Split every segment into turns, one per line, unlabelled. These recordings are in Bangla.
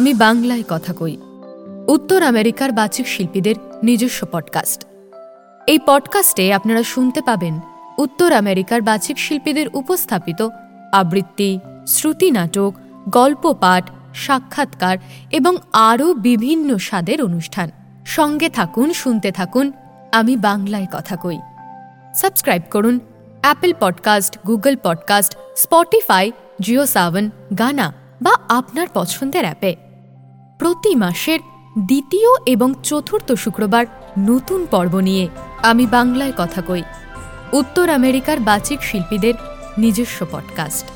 আমি বাংলায় কথা কই। উত্তর আমেরিকার বাচিক শিল্পীদের নিজস্ব পডকাস্ট এই পডকাস্টে আপনারা শুনতে পাবেন উত্তর আমেরিকার বাচিক শিল্পীদের উপস্থাপিত আবৃত্তি, শ্রুতি নাটক, গল্প পাঠ, সাক্ষাৎকার এবং আরও বিভিন্ন স্বাদের অনুষ্ঠান। সঙ্গে থাকুন, শুনতে থাকুন, আমি বাংলায় কথা কই। সাবস্ক্রাইব করুন Apple podcast Google podcast Spotify Jio Saavn Gaana বা আপনার পছন্দের অ্যাপে। প্রতি মাসের দ্বিতীয় এবং চতুর্থ শুক্রবার নতুন পর্ব নিয়ে আমি বাংলায় কথা কই। উত্তর আমেরিকার বাচিক শিল্পীদের নিজস্ব পডকাস্ট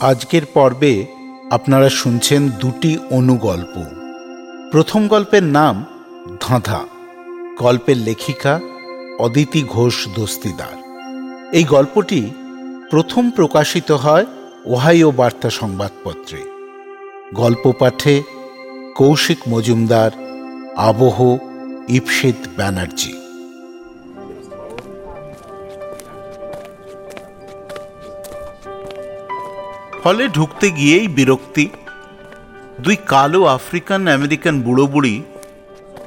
আজকের পর্বে আপনারা শুনছেন দুটি অনুগল্প। প্রথম গল্পের নাম ধাঁধা, গল্পের লেখিকা অদিতি ঘোষ দস্তিদার। এই গল্পটি প্রথম প্রকাশিত হয় ওহাইও বার্তা সংবাদপত্রে। গল্প পাঠে কৌশিক মজুমদার, আবহ ইপসিত ব্যানার্জি। হলে ঢুকতে গিয়েই বিরক্তি। দুই কালো আফ্রিকান আমেরিকান বুড়ো বুড়ি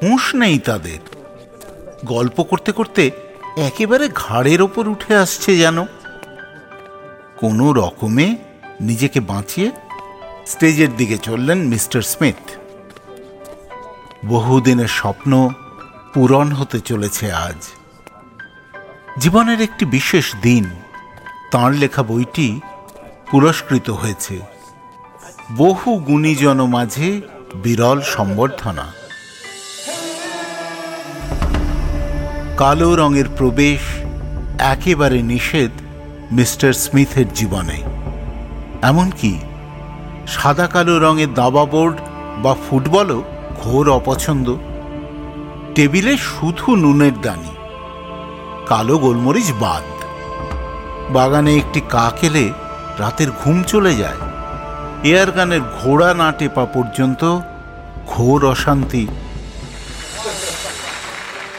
হুঁশ নেই তাদের। গল্প করতে করতে একেবারে ঘাড়ের ওপর উঠে আসছে যেন। কোনো রকমে নিজেকে বাঁচিয়ে স্টেজের দিকে চললেন মিস্টার স্মিথ। বহুদিনের স্বপ্ন পূরণ হতে চলেছে আজ। জীবনের একটি বিশেষ দিন, তাঁর লেখা বইটি পুরস্কৃত হয়েছে। বহু গুণীজন মাঝে বিরল সম্বর্ধনা। কালো রঙের প্রবেশ একেবারে নিষেধ মিস্টার স্মিথের জীবনে। এমনকি সাদা কালো রঙের দাবা বোর্ড বা ফুটবলও ঘোর অপছন্দ। টেবিলে শুধু নুনের দানি, কালো গোলমরিচ বাদ। বাগানে একটি কাক এলে রাতের ঘুম চলে যায়। এয়ার গানের ঘোড়া না টেপা পর্যন্ত ঘোর অশান্তি।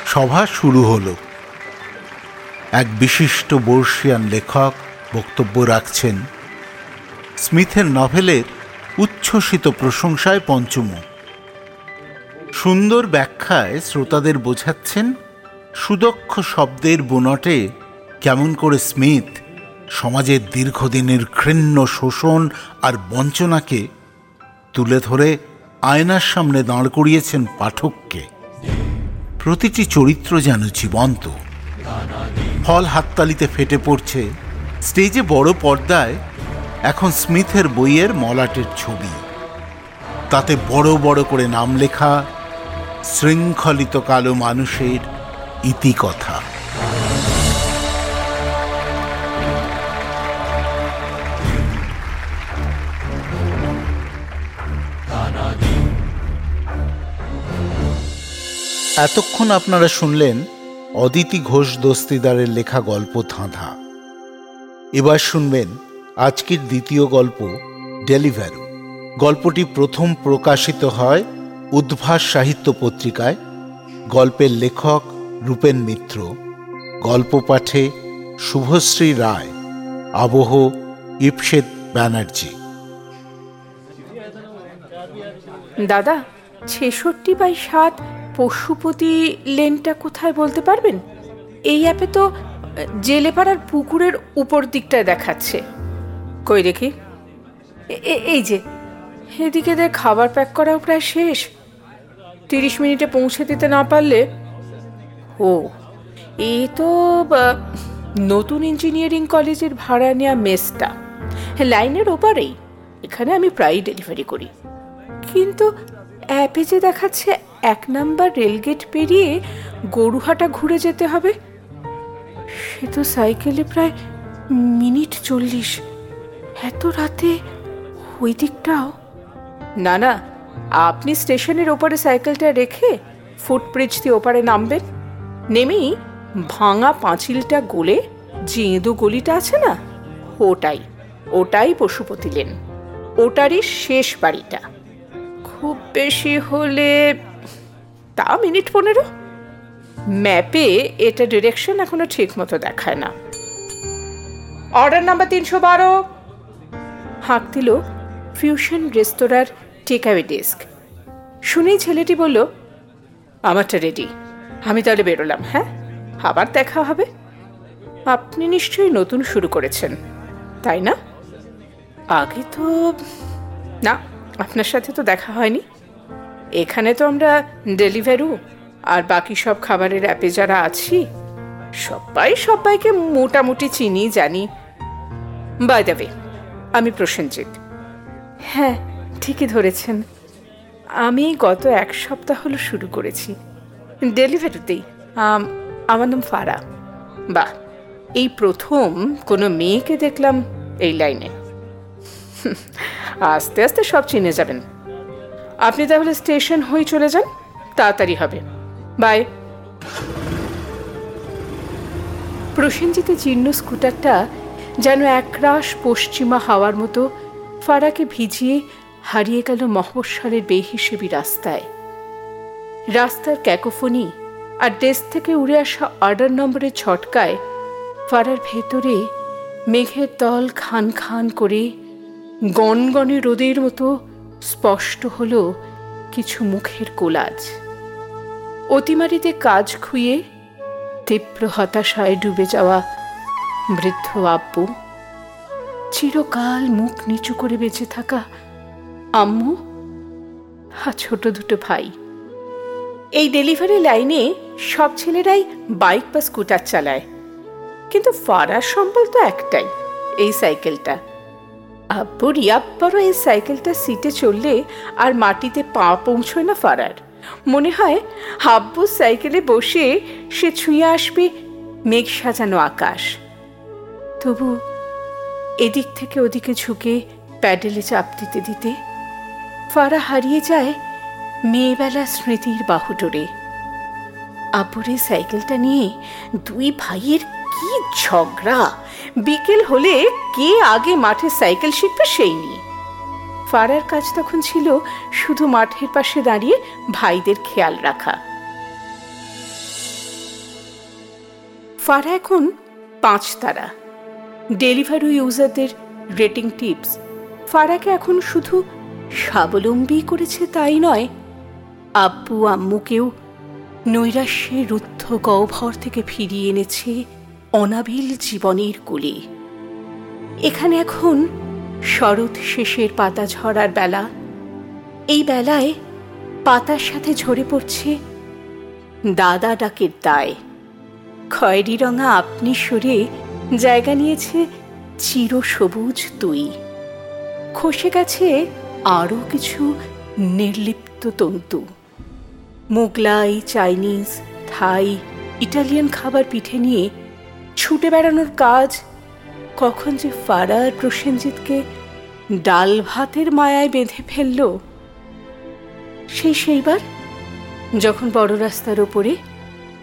সভা শুরু হলো। এক বিশিষ্ট বর্ষিয়ান লেখক বক্তব্য রাখছেন। স্মিথের নভেলের উচ্ছ্বসিত প্রশংসায় পঞ্চমুখ সুন্দর ব্যাখ্যায় শ্রোতাদের বোঝাচ্ছেন সুদক্ষ শব্দের বোনটে কেমন করে স্মিথ সমাজের দীর্ঘদিনের ঘৃণ্য শোষণ আর বঞ্চনাকে তুলে ধরে আয়নার সামনে দাঁড় করিয়েছেন পাঠককে। প্রতিটি চরিত্র যেন জীবন্ত। ফল হাততালিতে ফেটে পড়ছে। স্টেজে বড় পর্দায় এখন স্মিথের বইয়ের মলাটের ছবি। তাতে বড় বড় করে নাম লেখা, শৃঙ্খলিত কালো মানুষের ইতিকথা। এতক্ষণ আপনারা শুনলেন অদিতি ঘোষ দস্তিদারের লেখা গল্প ধাঁধা। এবার শুনবেন আজকের দ্বিতীয় গল্প ডেলিভারু। গল্পটি প্রথম প্রকাশিত হয় উদ্ভাস সাহিত্য পত্রিকায়। গল্পের লেখক রূপেন মিত্র। গল্প পাঠে শুভশ্রী রায়। আবহ ইপসেদ ব্যানার্জি।
দাদা, ছেষট্টি বাই সাত পশুপতি লেনটা কোথায় বলতে পারবেন? এই অ্যাপে তো জেলেপাড়ার পুকুরের উপর দিকটায় দেখাচ্ছে। কই দেখি? এই যে, এদিকে দেখ, খাবার প্যাক করাও প্রায় শেষ। তিরিশ মিনিটে পৌঁছে দিতে না পারলে? ও, এ তো নতুন ইঞ্জিনিয়ারিং কলেজের ভাড়া নেওয়া মেসটা লাইনের ওপারেই, এখানে আমি প্রায়ই ডেলিভারি করি। কিন্তু অ্যাপে যে দেখাচ্ছে এক নাম্বার রেলগেট পেরিয়ে গরুহাটা ঘুরে যেতে হবে, সে তো সাইকেলে প্রায় মিনিট চল্লিশ। এত রাতে ওই দিকটাও? না না, আপনি স্টেশনের ওপারে সাইকেলটা রেখে ফুটব্রিজ দিয়ে ওপারে নামবেন। নেমেই ভাঙা পাঁচিলটা গলে জেঁদু গলিটা আছে না, ওটাই ওটাই পশুপতি লেন। ওটারই শেষ বাড়িটা। খুব বেশি হলে তা মিনিট পনেরো? ম্যাপে এটা ডিরেকশন এখনও ঠিক মতো দেখায় না। অর্ডার নাম্বার তিনশো বারো। হাঁক দিল ফিউশন রেস্তোরাঁর টেকঅ্যাওয়ে ডেস্ক। শুনেই ছেলেটি বলল, আমারটা রেডি, আমি তাহলে বেরোলাম হ্যাঁ? আবার দেখা হবে। আপনি নিশ্চয়ই নতুন শুরু করেছেন, তাই না? আগে তো, না, আপনার সাথে তো দেখা হয়নি। এখানে তো আমরা ডেলিভারু আর বাকি সব খাবারের অ্যাপে যারা আছি, সবাই সবাইকে মোটামুটি চিনি, জানি। বাই দ্য আমি প্রসেনজিৎ। হ্যাঁ ঠিকই ধরেছেন। আমি গত এক সপ্তাহ হলো শুরু করেছি। ডেলিভারিতেই আমার নাম ফারা। বাহ এই প্রথম কোনো মেয়েকে দেখলাম এই লাইনে। আস্তে আস্তে সব চিনে যাবেন। আপনি তাহলে স্টেশন হয়ে চলে যান তাড়াতাড়ি হবে। বাই। প্রসেনজিতের জীর্ণ স্কুটারটা যেন একরাশ পশ্চিমা হাওয়ার মতো ফারাকে ভিজিয়ে হারিয়ে গেল মহস্বরের বেহিসেবি রাস্তায়। রাস্তার ক্যাকোফোনি আর ডেস্ক থেকে উড়ে আসা অর্ডার নম্বরের ছটকায় ফারার ভেতরে মেঘের দল খান খান করে গনগনে রোদের মতো স্পষ্ট হল কিছু মুখের কোলাজ। অতিমারিতে কাজ খুইয়ে তীব্র হতাশায় ডুবে যাওয়া বৃদ্ধ আব্বু, চিরকাল মুখ নিচু করে বেঁচে থাকা আম্মু আর ছোট দুটো ভাই। এই ডেলিভারি লাইনে সব ছেলেরাই বাইক বা স্কুটার চালায়। কিন্তু ফারার সম্বল তো একটাই, এই সাইকেলটা। আব্বুর ইয়াব্বারও এই সাইকেলটা সিটে চললে আর মাটিতে পা পৌঁছয় না ফারার। মনে হয় হাব্বু সাইকেলে বসে সে ছুঁয়ে আসবে মেঘ সাজানো আকাশ। তবু এদিক থেকে ওদিকে ঝুঁকে প্যাডেলে চাপ দিতে দিতে ফারা হারিয়ে যায় মেয়েবেলা স্মৃতির বাহুডোরে। আপুরে সাইকেলটা নিয়ে দুই ভাইয়ের কি ঝগড়া? বিকেল হলে কে আগে মাঠে সাইকেল শিখবে সেই নিয়ে। ফারার কাজ তখন ছিল শুধু মাঠের পাশে দাঁড়িয়ে ভাইদের খেয়াল রাখা। ফারা এখন পাঁচ তারা ডেলিভারি ইউজারদের রেটিং টিপস। ফারাকে এখন শুধু স্বাবলম্বী করেছে তাই নয়, আব্বু আম্মুকেও নৈরাশ্যের রুদ্ধ গহ্বর থেকে ফিরিয়ে এনেছে অনাবিল জীবনের কোলে। এখানে এখন শরৎ শেষের পাতা ঝরার বেলা। এই বেলায় পাতার সাথে ঝরে পড়ছে দাদা ডাকের দায়। খয়েরি রঙা আপনি সরে জায়গা নিয়েছে চির সবুজ তুই। খসে গেছে আরও কিছু নির্লিপ্ত তন্তু। মোগলাই, চাইনিজ, থাই, ইটালিয়ান খাবার পিঠে নিয়ে ছুটে বেড়ানোর কাজ, কখন যে ফারার প্রসেনজিৎকে ডাল ভাতের মায়ায় বেঁধে ফেলল সেই সেইবার যখন বড় রাস্তার ওপরে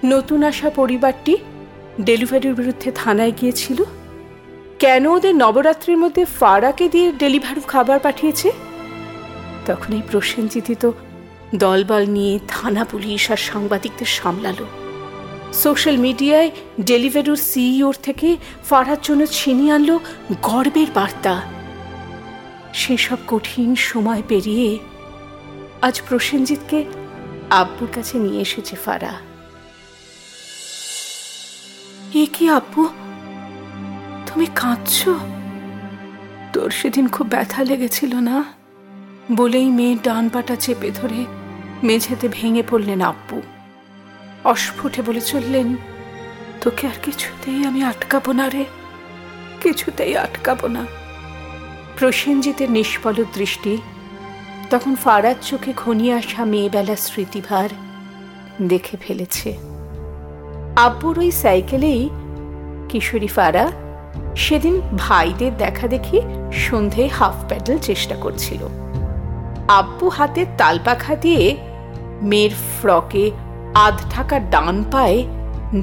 নতুন আসা পরিবারটি ডেলিভারির বিরুদ্ধে থানায় গিয়েছিল? কেন ওদের নবরাত্রির মধ্যে ফারাকে দিয়ে ডেলিভারি খাবার পাঠিয়েছে? তখন এই প্রসেনজিৎই তো দলবল নিয়ে থানা পুলিশ আর সাংবাদিকদের সামলালো। সোশ্যাল মিডিয়ায় ডেলিভারির সিইওর থেকে ফারার জন্য ছিনিয়ে আনলো গর্বের বার্তা। সেসব কঠিন সময় পেরিয়ে আজ প্রসেনজিৎকে আব্বুর কাছে নিয়ে এসেছে ফারা। এ কি আব্বু? তুমি কাঁদছ? তোর সেদিন খুব ব্যথা লেগেছিল না? বলেই মেয়ে ডান পাটা চেপে ধরে মেঝেতে ভেঙে পড়লেন আব্বু। অস্ফুটে বলে চললেন, তোকে আর কিছুতেই আমি আটকাবো না রে, কিছুতেই আটকাবো না। প্রসেনজিতের নিষ্পল দৃষ্টি তখন ফারার চোখে ঘনিয়ে আসা মেয়েবেলা স্মৃতিভার দেখে ফেলেছে। আব্বুর ওই সাইকেলেই কিশোরী ফারা সেদিন ভাইদের দেখা দেখি সন্ধে হাফ প্যাডেল চেষ্টা করছিল। আব্বু হাতে তালপাখা দিয়ে মেয়ের ফ্রকে আধ ঢাকা ডান পায়ে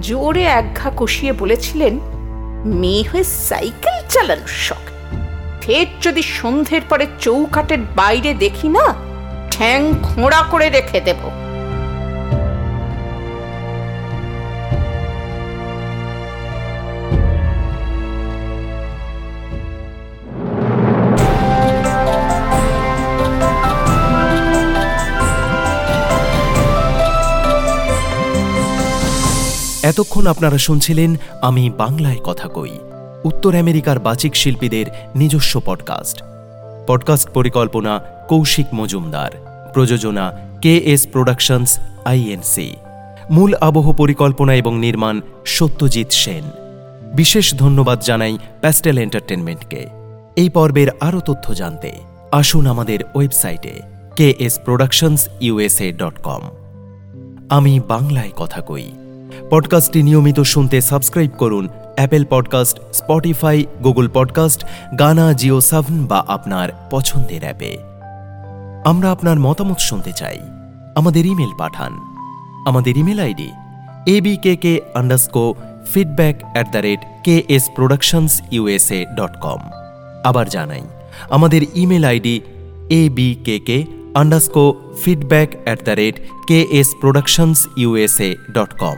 জোরে একঘা কষিয়ে বলেছিলেন, মেয়ে হয়ে সাইকেল চালানোর শখ। ফের যদি সন্ধ্যের পরে চৌকাটের বাইরে দেখি না, ঠ্যাং খোঁড়া করে রেখে দেবো।
এতক্ষণ আপনারা শুনছিলেন আমি বাংলায় কথা কই, উত্তর আমেরিকার বাচিক শিল্পীদের নিজস্ব পডকাস্ট পডকাস্ট পরিকল্পনা কৌশিক মজুমদার, প্রযোজনা কে এস প্রোডাকশনস আইএনসি মূল আবহ পরিকল্পনা এবং নির্মাণ সত্যজিৎ সেন। বিশেষ ধন্যবাদ জানাই প্যাস্টেল এন্টারটেনমেন্টকে। এই পর্বের আরও তথ্য জানতে আসুন আমাদের ওয়েবসাইটে K S productions USA dot com. আমি বাংলায় কথা কই। পডকাস্টটি নিয়মিত শুনতে সাবস্ক্রাইব করুন Apple podcast, Spotify, Google podcast, Gaana, Jio Saavn বা আপনার পছন্দের অ্যাপে। আমরা আপনার মতামত শুনতে চাই। আমাদের ইমেল পাঠান। আমাদের email ID A B K K underscore feedback at the rate K S productions USA dot com আবার জানাই, আমাদের email ID A B K K underscore feedback at the rate K S productions USA dot com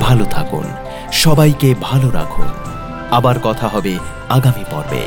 ভালো থাকুন। সবাইকে ভালো রাখুন। আবার কথা হবে আগামী পর্বে।